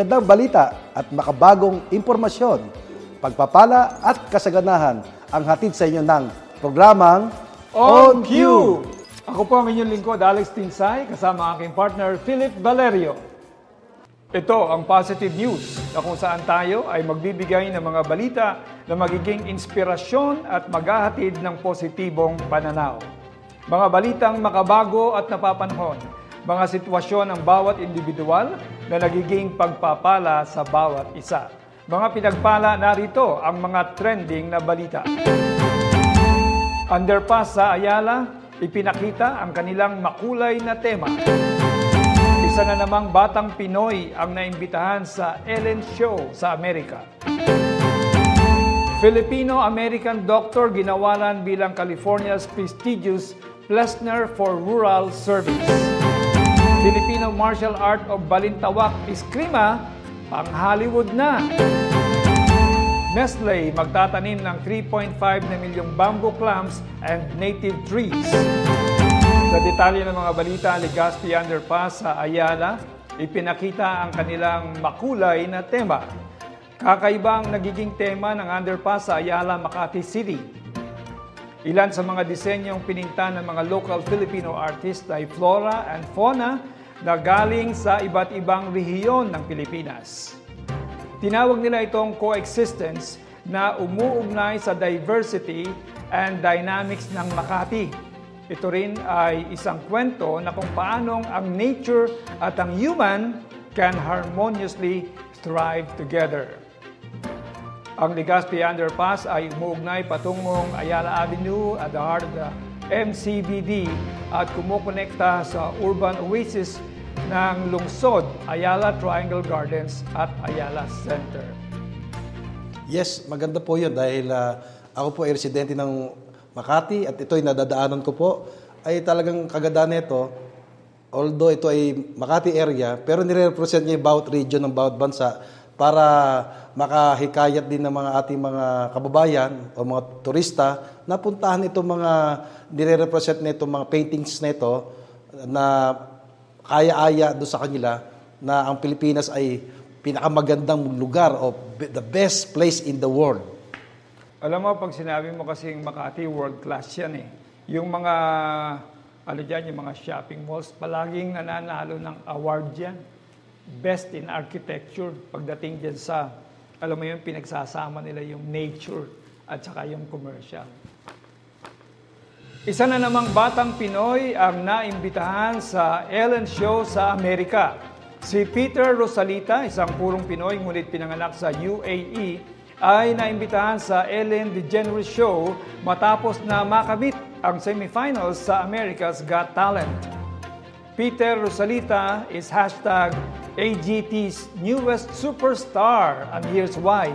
magandang balita at makabagong impormasyon, pagpapala at kasaganahan ang hatid sa inyo ng programang On Cue! Ako po ang inyong lingkod, Alex Tinsay, kasama ang aking partner, Philip Valerio. Ito ang positive news na kung saan tayo ay magbibigay ng mga balita na magiging inspirasyon at maghahatid ng positibong pananaw. Mga balitang makabago at napapanahon, mga sitwasyon ng bawat individual na nagiging pagpapala sa bawat isa. Mga pinagpala narito ang mga trending na balita. Underpass sa Ayala, ipinakita ang kanilang makulay na tema. Isa na namang batang Pinoy ang naimbitahan sa Ellen Show sa Amerika. Filipino-American doctor ginawalan bilang California's prestigious Plessner for Rural Service. Filipino martial art of Balintawak Iskrima, pang Hollywood na. Nestle magtatanim ng 3.5 na milyong bamboo clumps and native trees. Sa detalye ng mga balita, Legazpi Underpass sa Ayala, ipinakita ang kanilang makulay na tema. Kakaiba ang nagiging tema ng underpass sa Ayala, Makati City. Ilan sa mga disenyong pininta ng mga local Filipino artist ay flora and fauna na galing sa iba't ibang rehiyon ng Pilipinas. Tinawag nila itong coexistence na umuugnay sa diversity and dynamics ng Makati. Ito rin ay isang kwento na kung paanong ang nature at ang human can harmoniously thrive together. Ang Legazpi Underpass ay umuugnay patungong Ayala Avenue at the heart of the MCBD at kumukonekta sa urban oasis ng lungsod, Ayala Triangle Gardens at Ayala Center. Yes, maganda po yun dahil ah, ako po ay residente ng Makati at ito ay nadadaanan ko po ay talagang kaganda nito although ito ay Makati area pero nire-represent niya yung bawat region ng bawat bansa para makahikayat din ng mga ating mga kababayan o mga turista na puntahan itong mga nire-represent nito mga paintings nito na kaya-aya do sa kanila na ang Pilipinas ay pinakamagandang lugar o the best place in the world. Alam mo, pag sinabi mo kasing Makati, world class yan eh. Yung mga, ano dyan, yung mga shopping malls, palaging nananalo ng award yan. Best in architecture, pagdating dyan sa, alam mo yun, pinagsasama nila yung nature at saka yung commercial. Isa na namang batang Pinoy ang naimbitahan sa Ellen Show sa Amerika. Si Peter Rosalita, isang purong Pinoy ngunit pinanganak sa UAE, ay naimbitahan sa Ellen DeGeneres Show matapos na makamit ang semifinals sa America's Got Talent. Peter Rosalita is hashtag AGT's newest superstar and here's why.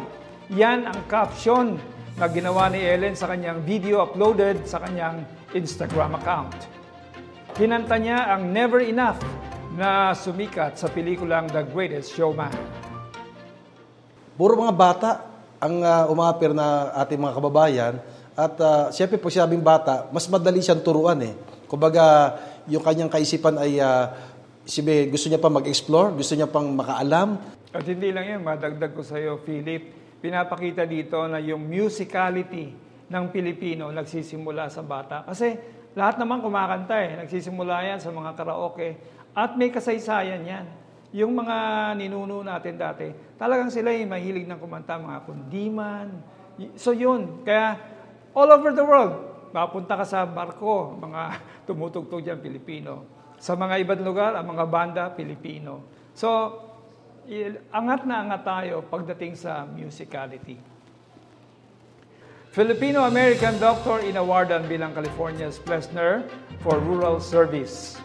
Yan ang caption na ginawa ni Ellen sa kanyang video uploaded sa kanyang Instagram account. Kinanta niya ang Never Enough na sumikat sa pelikulang The Greatest Showman. Puro mga bata ang uh, umapir na ating mga kababayan at uh, siyempre po sinabing bata, mas madali siyang turuan eh. Kumbaga, yung kanyang kaisipan ay uh, sibe, gusto niya pa mag-explore, gusto niya pang makaalam. At hindi lang yan, madagdag ko sa iyo, Philip, pinapakita dito na yung musicality ng Pilipino nagsisimula sa bata. Kasi lahat naman kumakanta eh, nagsisimula yan sa mga karaoke at may kasaysayan yan. Yung mga ninuno natin dati, talagang sila ay mahilig ng kumanta, mga kundiman. So yun, kaya all over the world, mapunta ka sa barko, mga tumutugtog dyan Pilipino. Sa mga ibang lugar, ang mga banda, Pilipino. So, angat na angat tayo pagdating sa musicality. Filipino-American doctor inawardan bilang California's Plessner for Rural Service.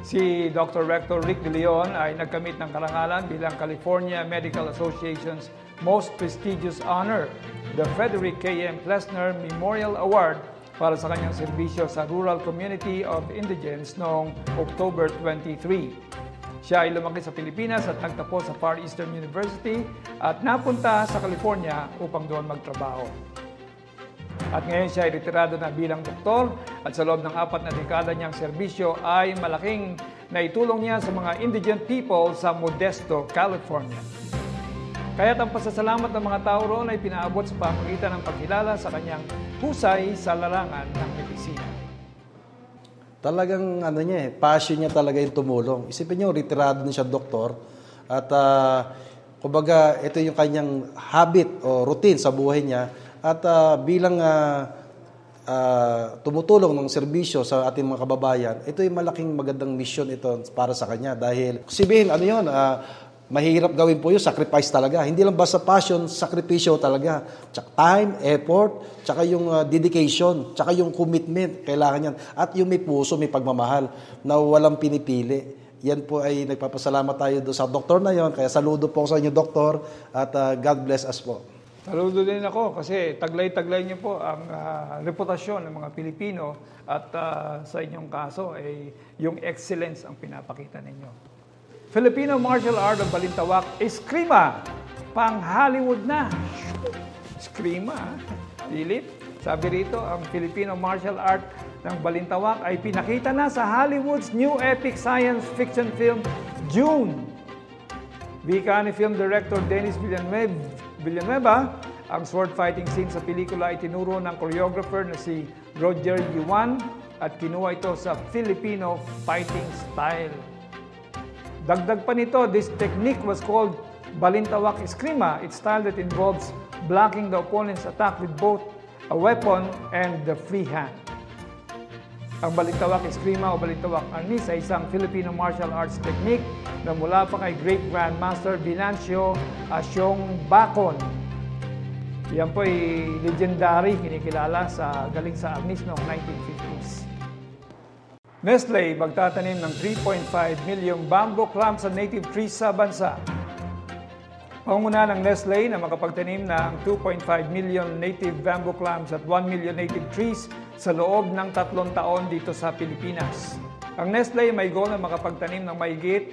Si Dr. Rector Rick De Leon ay nagkamit ng karangalan bilang California Medical Association's most prestigious honor, the Frederick K.M. Plessner Memorial Award para sa kanyang serbisyo sa rural community of indigents noong October 23. Siya ay lumaki sa Pilipinas at nagtapos sa Far Eastern University at napunta sa California upang doon magtrabaho. At ngayon siya ay retirado na bilang doktor at sa loob ng apat na dekada niyang serbisyo ay malaking na itulong niya sa mga indigent people sa Modesto, California. Kaya't ang pasasalamat ng mga tao roon ay pinaabot sa pamagitan ng pagkilala sa kanyang husay sa larangan ng medisina. Talagang ano niya eh, passion niya talaga yung tumulong. Isipin niyo, retirado na siya doktor. At uh, kumbaga, ito yung kanyang habit o routine sa buhay niya. At uh, bilang uh, uh, tumutulong ng serbisyo sa ating mga kababayan, ito yung malaking magandang mission ito para sa kanya. Dahil, sabihin, ano yun, uh, mahirap gawin po yun, sacrifice talaga. Hindi lang basta passion, sakripisyo talaga. Tsaka time, effort, tsaka yung uh, dedication, tsaka yung commitment, kailangan yan. At yung may puso, may pagmamahal, na walang pinipili. Yan po ay nagpapasalamat tayo do sa doktor na yon. Kaya saludo po sa inyo, doktor, at uh, God bless us po. Saludo din ako kasi taglay-taglay niyo po ang uh, reputasyon ng mga Pilipino at uh, sa inyong kaso ay yung excellence ang pinapakita ninyo. Filipino martial art ng Balintawak, Eskrima. Pang Hollywood na. Eskrima, Philip. Sabi rito, ang Filipino martial art ng Balintawak ay pinakita na sa Hollywood's new epic science fiction film, June. Vika ni film director Dennis Villanueva, Villanueva ang sword fighting scene sa pelikula ay tinuro ng choreographer na si Roger Yuan at kinuha ito sa Filipino fighting style. Dagdag pa nito, this technique was called Balintawak Eskrima. It's style that involves blocking the opponent's attack with both a weapon and the free hand. Ang Balintawak Eskrima o Balintawak Arnis ay isang Filipino martial arts technique na mula pa kay Great Grandmaster Binancio Asyong Bacon. Yan po ay legendary, kinikilala sa galing sa Arnis noong 1950s. Nestle magtatanim ng 3.5 milyong bamboo clumps sa native trees sa bansa. Panguna ng Nestle na makapagtanim ng 2.5 million native bamboo clumps at 1 million native trees sa loob ng tatlong taon dito sa Pilipinas. Ang Nestle may goal na makapagtanim ng mahigit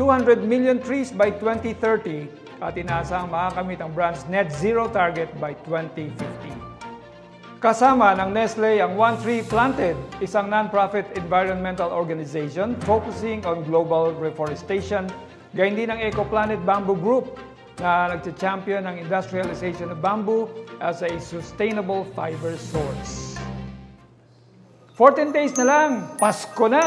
200 million trees by 2030 at inaasahang makakamit ang brand's net zero target by 2050. Kasama ng Nestle ang One Tree Planted, isang non-profit environmental organization focusing on global reforestation. Gayun din ang EcoPlanet Bamboo Group na nagcha-champion ng industrialization of bamboo as a sustainable fiber source. 14 days na lang, Pasko na!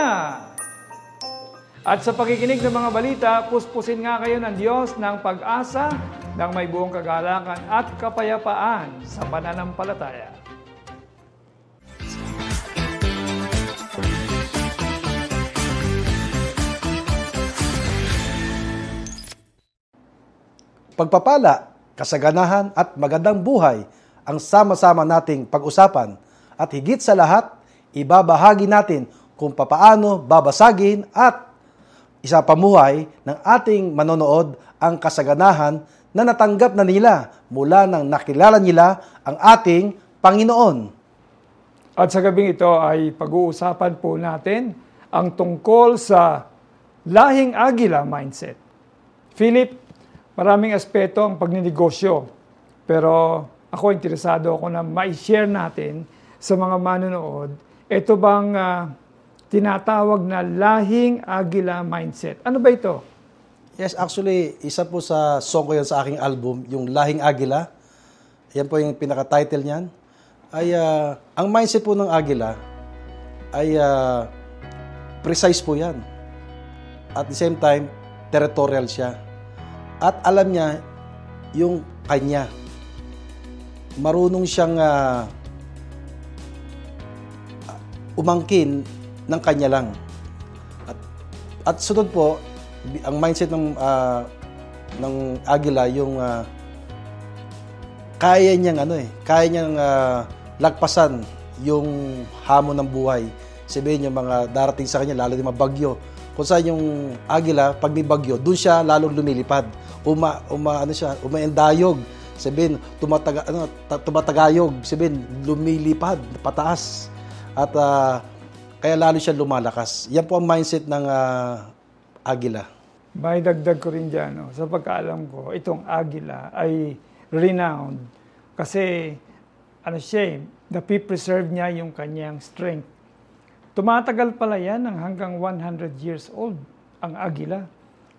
At sa pakikinig ng mga balita, puspusin nga kayo ng Diyos ng pag-asa ng may buong kagalakan at kapayapaan sa pananampalataya. Pagpapala, kasaganahan at magandang buhay ang sama-sama nating pag-usapan at higit sa lahat, ibabahagi natin kung papaano babasagin at isa pamuhay ng ating manonood ang kasaganahan na natanggap na nila mula nang nakilala nila ang ating Panginoon. At sa gabing ito ay pag-uusapan po natin ang tungkol sa lahing agila mindset. Philip, maraming aspeto ang pagninegosyo. Pero ako interesado ako na ma-share natin sa mga manonood, ito bang uh, tinatawag na lahing agila mindset. Ano ba ito? Yes, actually, isa po sa song ko yan sa aking album, yung Lahing Agila. Yan po yung pinaka-title niyan. Ay, uh, ang mindset po ng agila ay uh, precise po yan. At the same time, territorial siya. At alam niya yung kanya. Marunong siyang uh, umangkin ng kanya lang. At, at sunod po, ang mindset ng uh, ng Agila yung uh, kaya niyang ano eh, kaya niyang uh, lagpasan yung hamon ng buhay. Sabihin yung mga darating sa kanya, lalo yung mga bagyo kung saan yung agila, pag may bagyo, doon siya lalong lumilipad. Uma, uma, ano siya, umaendayog. Sabihin, tumataga, ano, tumatagayog. Sabihin, lumilipad, pataas. At uh, kaya lalo siya lumalakas. Yan po ang mindset ng uh, agila. May dagdag ko rin dyan. No? Sa pagkaalam ko, itong agila ay renowned kasi ano siya, eh, napipreserve niya yung kanyang strength Tumatagal pala yan ng hanggang 100 years old, ang agila.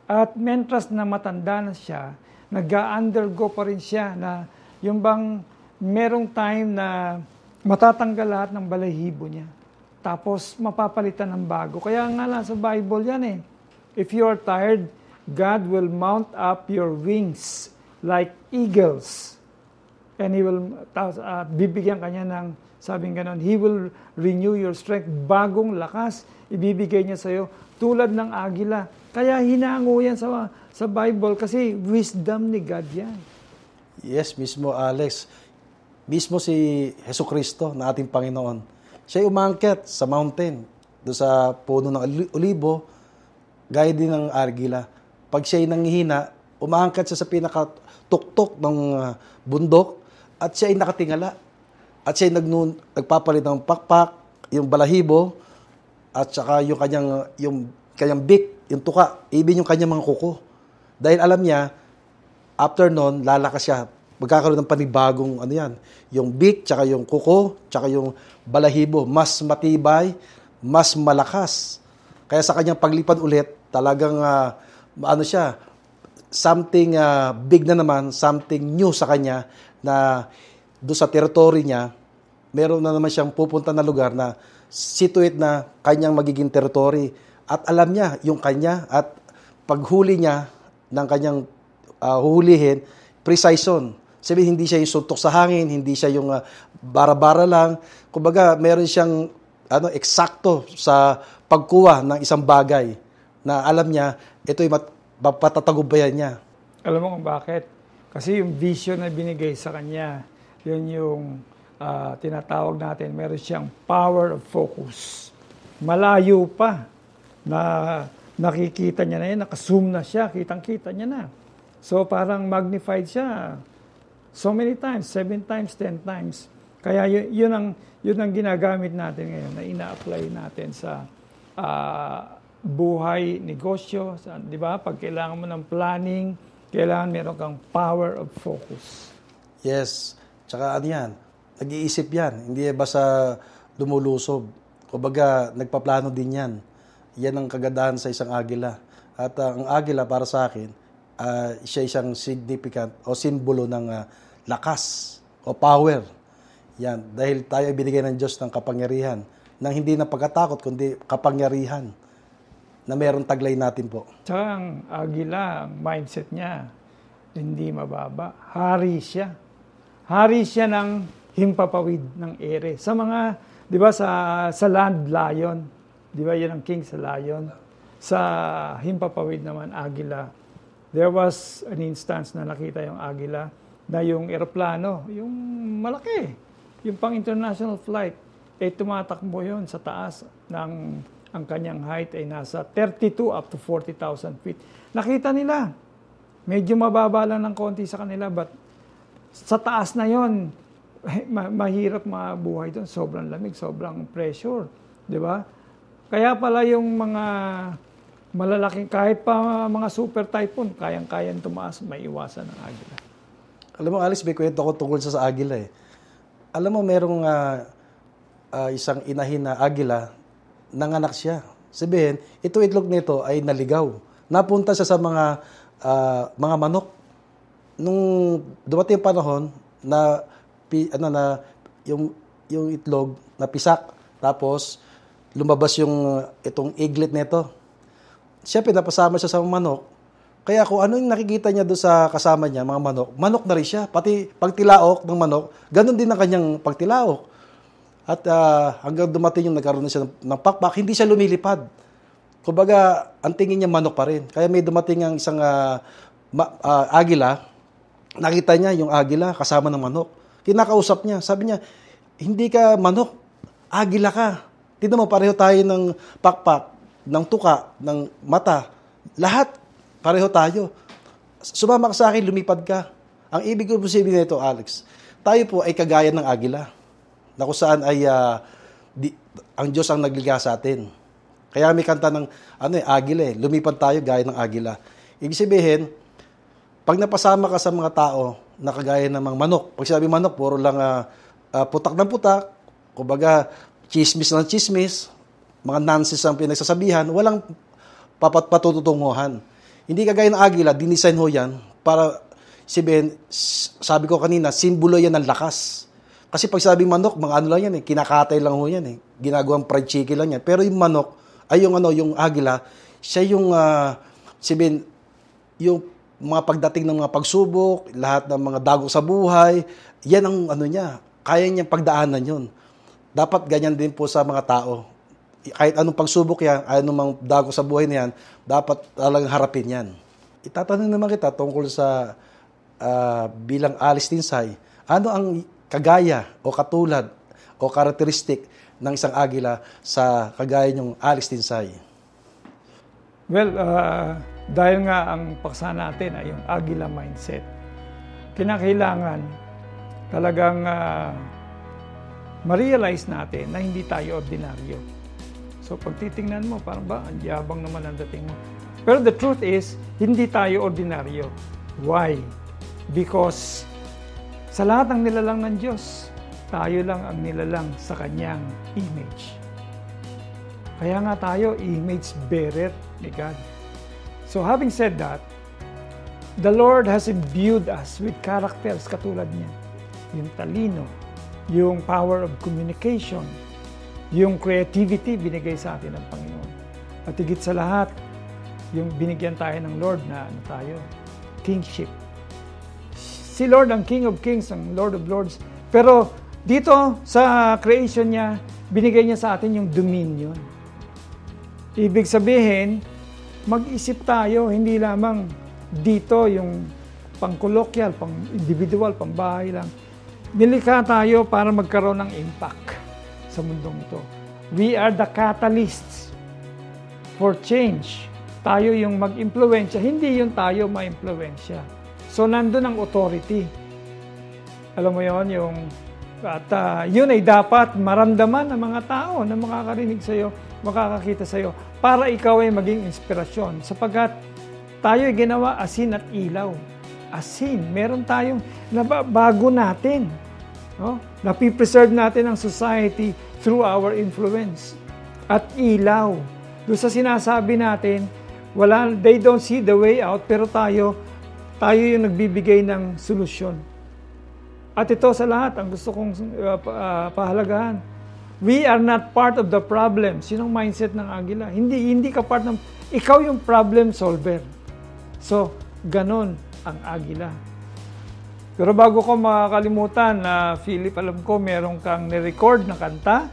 At mentras na matanda na siya, nag-undergo pa rin siya na yung bang merong time na matatanggal lahat ng balahibo niya. Tapos mapapalitan ng bago. Kaya nga lang sa Bible yan eh. If you are tired, God will mount up your wings like eagles. And He will, uh, bibigyan kanya ng Sabing ganon, He will renew your strength. Bagong lakas, ibibigay niya sa iyo tulad ng agila. Kaya hinango yan sa, sa Bible kasi wisdom ni God yan. Yes, mismo Alex. Mismo si Heso Kristo na ating Panginoon. Siya umangket sa mountain, do sa puno ng olibo, gaya din ng agila. Pag siya nangihina, umaangkat siya sa pinakatuktok ng ah, bundok at siya ay nakatingala at siya nagnun, nagpapalit ng pakpak, yung balahibo, at saka yung kanyang, yung kanyang bik, yung tuka, even yung kanyang mga kuko. Dahil alam niya, after nun, lalakas siya. Magkakaroon ng panibagong ano yan. Yung bik, tsaka yung kuko, tsaka yung balahibo, mas matibay, mas malakas. Kaya sa kanyang paglipad ulit, talagang uh, ano siya, something uh, big na naman, something new sa kanya na do sa territory niya, meron na naman siyang pupunta na lugar na situate na kanyang magiging territory. At alam niya yung kanya at paghuli niya ng kanyang uh, huhulihin, precise on. Sabi, hindi siya yung suntok sa hangin, hindi siya yung uh, bara-bara lang. Kumbaga, meron siyang ano, eksakto sa pagkuha ng isang bagay na alam niya, ito ay mapatatagubayan niya. Alam mo kung bakit? Kasi yung vision na binigay sa kanya, yun yung uh, tinatawag natin, meron siyang power of focus. Malayo pa na nakikita niya na yan, nakazoom na siya, kitang-kita niya na. So parang magnified siya so many times, seven times, ten times. Kaya yun, yun, ang, yun ang ginagamit natin ngayon na ina-apply natin sa uh, buhay, negosyo, sa, di ba? Pag kailangan mo ng planning, kailangan meron kang power of focus. Yes. Tsaka ano yan, nag-iisip yan. Hindi basta lumulusob. Kumbaga, nagpaplano din yan. Yan ang kagandahan sa isang agila. At uh, ang agila para sa akin, uh, siya isang significant o simbolo ng uh, lakas o power. Yan. Dahil tayo binigay ng Diyos ng kapangyarihan. Nang hindi na pagkatakot, kundi kapangyarihan na meron taglay natin po. Tsaka ang agila, mindset niya, hindi mababa. Hari siya hari siya ng himpapawid ng ere. Sa mga, di ba, sa, sa land lion, di ba, yan ang king sa lion. Sa himpapawid naman, agila. There was an instance na nakita yung agila na yung eroplano, yung malaki, yung pang international flight, eh tumatakbo yon sa taas ng ang kanyang height ay nasa 32 up to 40,000 feet. Nakita nila, medyo mababa lang ng konti sa kanila but sa taas na yon mahirap mabuhay doon. Sobrang lamig, sobrang pressure. Di ba? Kaya pala yung mga malalaking, kahit pa mga super typhoon, kayang-kayang tumaas, may iwasan ng agila. Alam mo, Alice, may kwento ko tungkol sa, sa agila eh. Alam mo, merong uh, uh, isang inahin na agila, nanganak siya. Sabihin, ito itlog nito ay naligaw. Napunta siya sa mga uh, mga manok nung dumating yung panahon na pi, ano na yung yung itlog na pisak tapos lumabas yung itong eaglet nito. Siya pinapasama siya sa manok. Kaya kung ano yung nakikita niya doon sa kasama niya, mga manok, manok na rin siya. Pati pagtilaok ng manok, ganun din ang kanyang pagtilaok. At uh, hanggang dumating yung nagkaroon na siya ng, ng pakpak, hindi siya lumilipad. Kumbaga, ang tingin niya manok pa rin. Kaya may dumating ang isang uh, ma, uh, agila, Nakita niya yung agila kasama ng manok. Kinakausap niya. Sabi niya, hindi ka manok, agila ka. Tignan mo, pareho tayo ng pakpak, ng tuka, ng mata. Lahat, pareho tayo. Sumama ka sa akin, lumipad ka. Ang ibig ko sabihin nito, Alex, tayo po ay kagaya ng agila. Na kung saan ay uh, di, ang Diyos ang nagliga sa atin. Kaya may kanta ng ano eh, agila eh. Lumipad tayo gaya ng agila. Ibig sabihin, pag napasama ka sa mga tao na kagaya ng mga manok, pag sinabi manok, puro lang uh, uh, putak ng putak, kumbaga chismis ng chismis, mga nonsense ang pinagsasabihan, walang papat patututunguhan. Hindi kagaya ng agila, dinisign ho yan para sabihin, sabi ko kanina, simbolo yan ng lakas. Kasi pag sabing manok, mga ano lang yan eh, kinakatay lang ho yan eh. Ginagawang fried chicken lang yan. Pero yung manok, ay yung ano, yung agila, siya yung, uh, sabihin, yung mga pagdating ng mga pagsubok, lahat ng mga dagok sa buhay, yan ang ano niya, kaya niyang pagdaanan yun. Dapat ganyan din po sa mga tao. Kahit anong pagsubok yan, anong dagok sa buhay na yan, dapat talagang harapin yan. Itatanong naman kita tungkol sa uh, bilang Alice Tinsay, ano ang kagaya o katulad o karakteristik ng isang agila sa kagaya ng Alice Tinsay? Well, uh, dahil nga ang paksa natin ay yung agila mindset, kinakailangan talagang uh, ma-realize natin na hindi tayo ordinaryo. So pag titingnan mo, parang ba, ang yabang naman ang dating mo. Pero the truth is, hindi tayo ordinaryo. Why? Because sa lahat ng nilalang ng Diyos, tayo lang ang nilalang sa Kanyang image. Kaya nga tayo, image bearer ni God. So having said that, the Lord has imbued us with characters katulad niya. Yung talino, yung power of communication, yung creativity binigay sa atin ng Panginoon. At higit sa lahat, yung binigyan tayo ng Lord na ano tayo, kingship Si Lord ang King of Kings, ang Lord of Lords. Pero dito sa creation niya, binigay niya sa atin yung dominion. Ibig sabihin, mag-isip tayo, hindi lamang dito yung pang-colloquial, pang-individual, pang-bahay lang. Nilikha tayo para magkaroon ng impact sa mundong ito. We are the catalysts for change. Tayo yung mag-impluensya, hindi yung tayo ma-impluensya. So, nandun ang authority. Alam mo yon yung at uh, yun ay dapat maramdaman ng mga tao na makakarinig sa iyo, makakakita sa iyo para ikaw ay maging inspirasyon sapagkat tayo ay ginawa asin at ilaw. Asin, meron tayong nabago natin. No? Napipreserve natin ang society through our influence. At ilaw. Doon sa sinasabi natin, wala, they don't see the way out, pero tayo, tayo yung nagbibigay ng solusyon. At ito sa lahat, ang gusto kong uh, uh, pahalagahan. We are not part of the problems. Yun ang mindset ng Agila. Hindi, hindi ka part ng... Ikaw yung problem solver. So, ganon ang Agila. Pero bago ko makakalimutan na uh, Philip, alam ko meron kang ni-record na kanta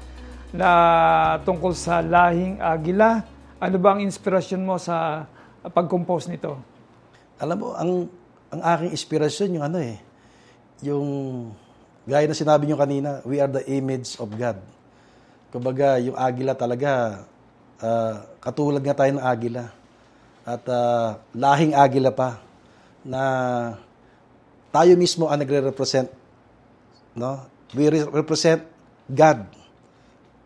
na tungkol sa lahing Agila. Ano ba ang inspirasyon mo sa pag-compose nito? Alam mo, ang, ang aking inspirasyon yung ano eh, yung, gaya na sinabi nyo kanina, we are the image of God. Kumbaga, yung agila talaga, uh, katulad nga tayo ng agila. At uh, lahing agila pa, na tayo mismo ang nagre-represent. No? We re- represent God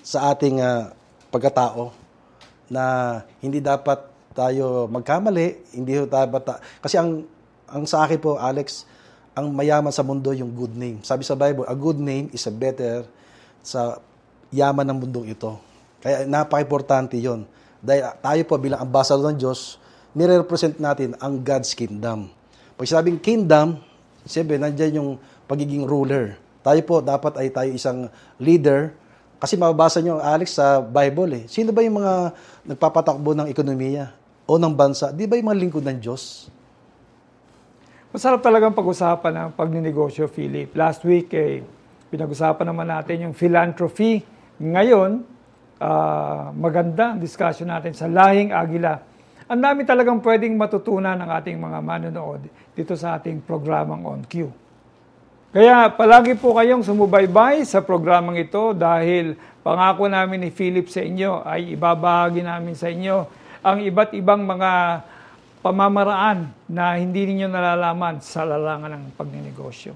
sa ating uh, pagkatao na hindi dapat tayo magkamali, hindi dapat ta- kasi ang ang sa akin po Alex, ang mayaman sa mundo yung good name. Sabi sa Bible, a good name is a better sa yaman ng mundong ito. Kaya napaka-importante 'yon. Dahil tayo po bilang ambassador ng Diyos, nire-represent natin ang God's kingdom. Pag sabing kingdom, siyempre nandiyan yung pagiging ruler. Tayo po dapat ay tayo isang leader kasi mababasa nyo, Alex, sa Bible eh. Sino ba yung mga nagpapatakbo ng ekonomiya? o ng bansa, di ba yung mga lingkod ng Diyos? Masarap talagang pag-usapan ng pagninegosyo, Philip. Last week, eh, pinag-usapan naman natin yung philanthropy. Ngayon, uh, maganda ang discussion natin sa lahing agila. Ang dami talagang pwedeng matutunan ng ating mga manonood dito sa ating programang On Cue. Kaya palagi po kayong sumubaybay sa programang ito dahil pangako namin ni Philip sa inyo ay ibabahagi namin sa inyo ang iba't ibang mga pamamaraan na hindi ninyo nalalaman sa larangan ng pagninegosyo.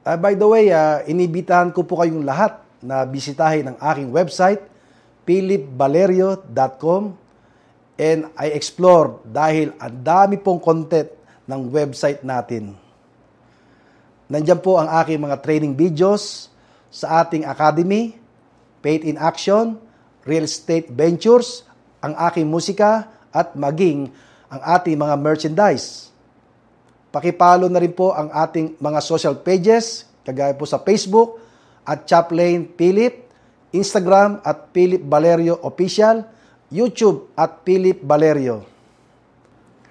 Uh, by the way, uh, inibitahan ko po kayong lahat na bisitahin ang aking website, philipvalerio.com and I explore dahil ang dami pong content ng website natin. Nandiyan po ang aking mga training videos sa ating academy, Faith in Action, real estate ventures, ang aking musika, at maging ang ating mga merchandise. Pakipalo na rin po ang ating mga social pages, kagaya po sa Facebook at Chaplain Philip, Instagram at Philip Valerio Official, YouTube at Philip Valerio.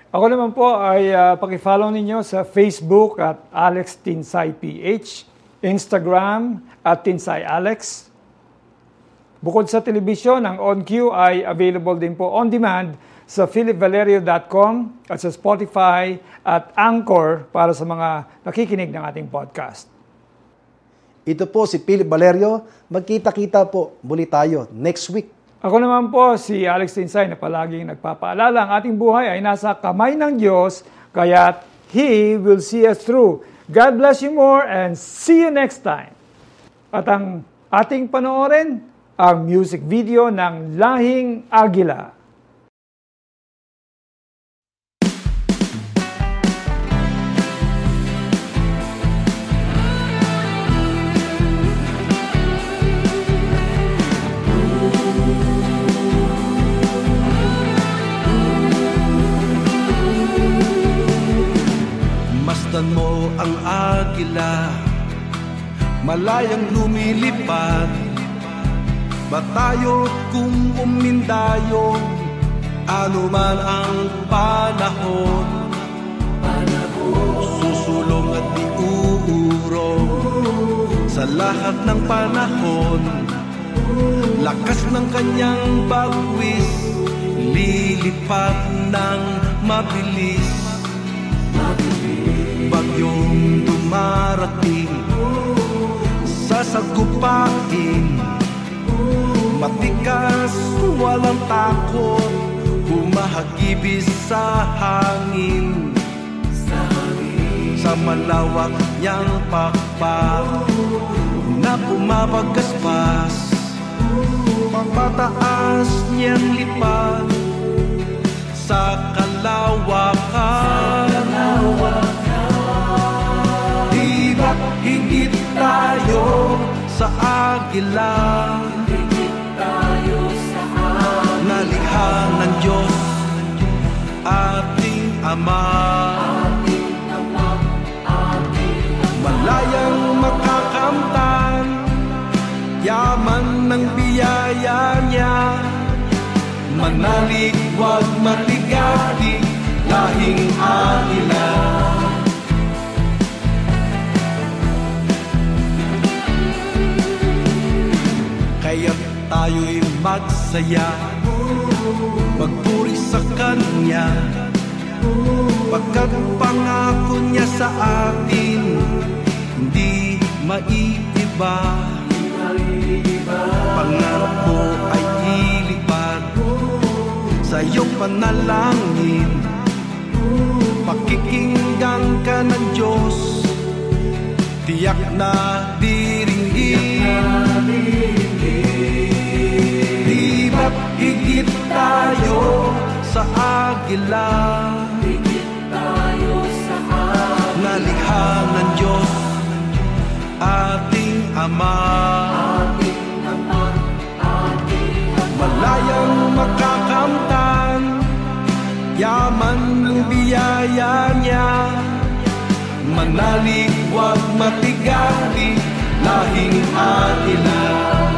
Ako naman po ay uh, pakifollow ninyo sa Facebook at Alex Tinsay PH, Instagram at Tinsay Alex. Bukod sa telebisyon, ang OnQ ay available din po on demand sa philipvalerio.com at sa Spotify at Anchor para sa mga nakikinig ng ating podcast. Ito po si Philip Valerio. Magkita-kita po muli tayo next week. Ako naman po si Alex Tinsay na palaging nagpapaalala ang ating buhay ay nasa kamay ng Diyos kaya He will see us through. God bless you more and see you next time. At ang ating panoorin, ang music video ng Lahing Agila. Masdan mo ang agila. Malayang lumilipad Ba tayo kung umindayong Ano man ang panahon? Susulong at di Sa lahat ng panahon Lakas ng kanyang bagwis Lilipat ng mabilis Bagyong dumarating. Sasagupain Matikas, walang takot Humahagibis sa hangin. Sa malawak niyang pakpak Na pumapagaspas Papataas niyang lipad Sa kalawakan. Di ba't higit tayo sa agila. Nalikha ng Diyos ating Ama. Malayang makakamtan Yaman ng biyaya niya. Manalig, wag matigati Lahing agila magsaya Magpuri sa Kanya. Pagkat pangako niya sa atin Hindi maiiba. Pangarap mo ay ilipad. Sa iyong panalangin Pakikinggan ka ng Diyos. Tiyak na diringgin. Di ba't higit tayo sa agila. Nalikha ng Diyos ating Ama. Malayang makakamtan Yaman ng biyaya niya. Manalig, wag matigati Lahing agila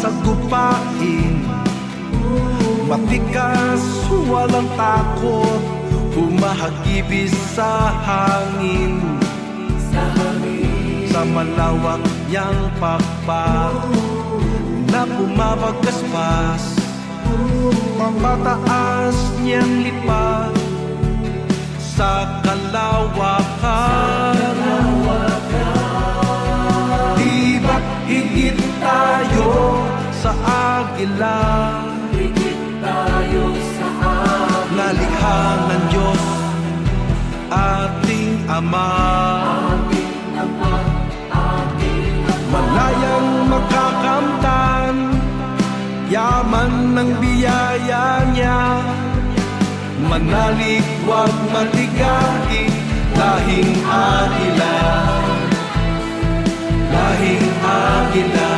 Sasagupain Matikas, walang takot Humahagibis sa hangin. Sa malawak niyang pakpak Na pumapagaspas Papataas niyang lipad Sa kalawakan. Di ba't higit tayo sa agila. Dikit tayo sa agila. Nalikha ng Diyos ating Ama. Ating Ama, ating Ama. Malayang makakamtan Yaman ng biyaya niya. Manalig wag matigain Lahing agila. Lahing agila.